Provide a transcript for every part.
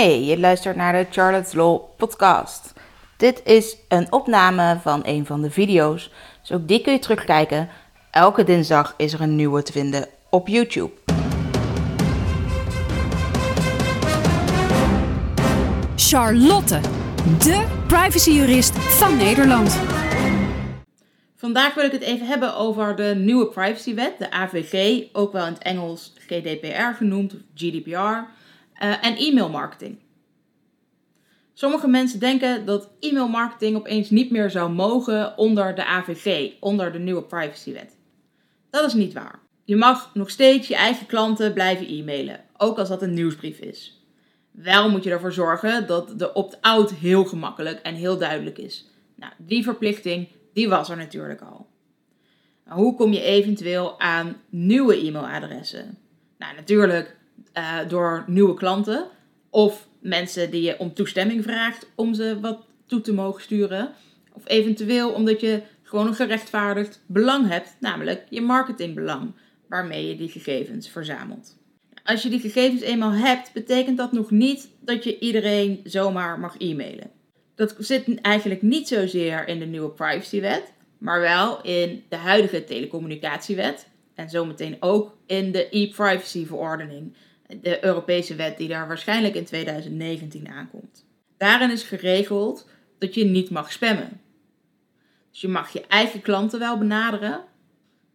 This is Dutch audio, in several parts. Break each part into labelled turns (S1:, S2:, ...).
S1: Hey, je luistert naar de Charlotte's Law podcast. Dit is een opname van een van de video's, dus ook die kun je terugkijken. Elke dinsdag is er een nieuwe te vinden op YouTube.
S2: Charlotte, de privacyjurist van Nederland.
S1: Vandaag wil ik het even hebben over de nieuwe privacywet, de AVG, ook wel in het Engels GDPR genoemd, of GDPR, uh, en e-mailmarketing. Sommige mensen denken dat e-mailmarketing opeens niet meer zou mogen onder de AVG, onder de nieuwe privacywet. Dat is niet waar. Je mag nog steeds je eigen klanten blijven e-mailen, ook als dat een nieuwsbrief is. Wel moet je ervoor zorgen dat de opt-out heel gemakkelijk en heel duidelijk is. Nou, die verplichting die was er natuurlijk al. Hoe kom je eventueel aan nieuwe e-mailadressen? Nou, natuurlijk uh, door nieuwe klanten of mensen die je om toestemming vraagt om ze wat toe te mogen sturen. Of eventueel omdat je gewoon een gerechtvaardigd belang hebt, namelijk je marketingbelang, waarmee je die gegevens verzamelt. Als je die gegevens eenmaal hebt, betekent dat nog niet dat je iedereen zomaar mag e-mailen. Dat zit eigenlijk niet zozeer in de nieuwe privacywet, maar wel in de huidige telecommunicatiewet en zometeen ook in de e-privacy verordening, de Europese wet die daar waarschijnlijk in 2019 aankomt. Daarin is geregeld dat je niet mag spammen. Dus je mag je eigen klanten wel benaderen,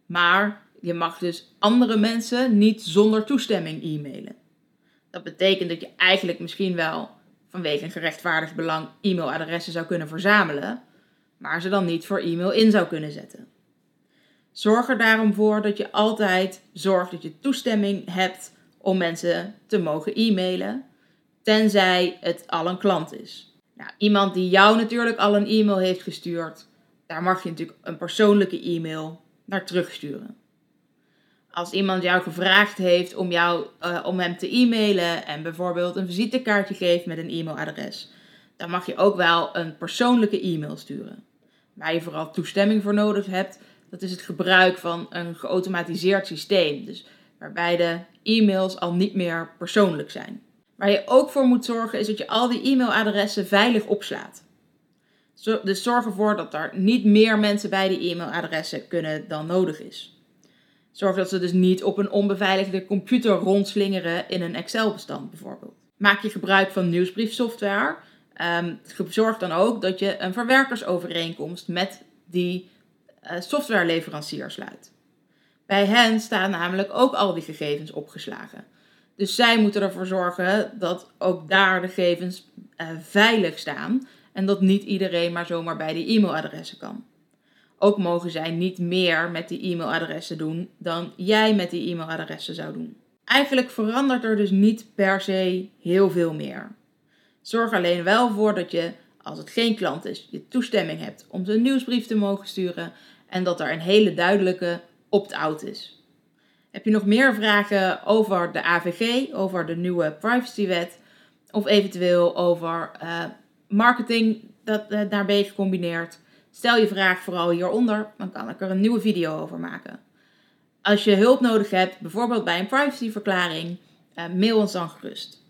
S1: maar je mag dus andere mensen niet zonder toestemming e-mailen. Dat betekent dat je eigenlijk misschien wel vanwege een gerechtvaardigd belang e-mailadressen zou kunnen verzamelen, maar ze dan niet voor e-mail in zou kunnen zetten. Zorg er daarom voor dat je altijd zorgt dat je toestemming hebt om mensen te mogen e-mailen, tenzij het al een klant is. Nou, iemand die jou natuurlijk al een e-mail heeft gestuurd, daar mag je natuurlijk een persoonlijke e-mail naar terugsturen. Als iemand jou gevraagd heeft om, jou, uh, om hem te e-mailen en bijvoorbeeld een visitekaartje geeft met een e-mailadres, dan mag je ook wel een persoonlijke e-mail sturen. Waar je vooral toestemming voor nodig hebt, dat is het gebruik van een geautomatiseerd systeem. Dus waarbij de e-mails al niet meer persoonlijk zijn. Waar je ook voor moet zorgen is dat je al die e-mailadressen veilig opslaat. Dus zorg ervoor dat er niet meer mensen bij die e-mailadressen kunnen dan nodig is. Zorg dat ze dus niet op een onbeveiligde computer rondslingeren in een Excel-bestand bijvoorbeeld. Maak je gebruik van nieuwsbriefsoftware. Um, zorg dan ook dat je een verwerkersovereenkomst met die uh, softwareleverancier sluit. Bij hen staan namelijk ook al die gegevens opgeslagen. Dus zij moeten ervoor zorgen dat ook daar de gegevens uh, veilig staan en dat niet iedereen maar zomaar bij die e-mailadressen kan. Ook mogen zij niet meer met die e-mailadressen doen dan jij met die e-mailadressen zou doen. Eigenlijk verandert er dus niet per se heel veel meer. Zorg alleen wel voor dat je, als het geen klant is, je toestemming hebt om ze een nieuwsbrief te mogen sturen en dat er een hele duidelijke opt-out is. Heb je nog meer vragen over de AVG, over de nieuwe privacywet of eventueel over uh, marketing dat uh, daarbij gecombineerd? Stel je vraag vooral hieronder, dan kan ik er een nieuwe video over maken. Als je hulp nodig hebt, bijvoorbeeld bij een privacyverklaring, uh, mail ons dan gerust.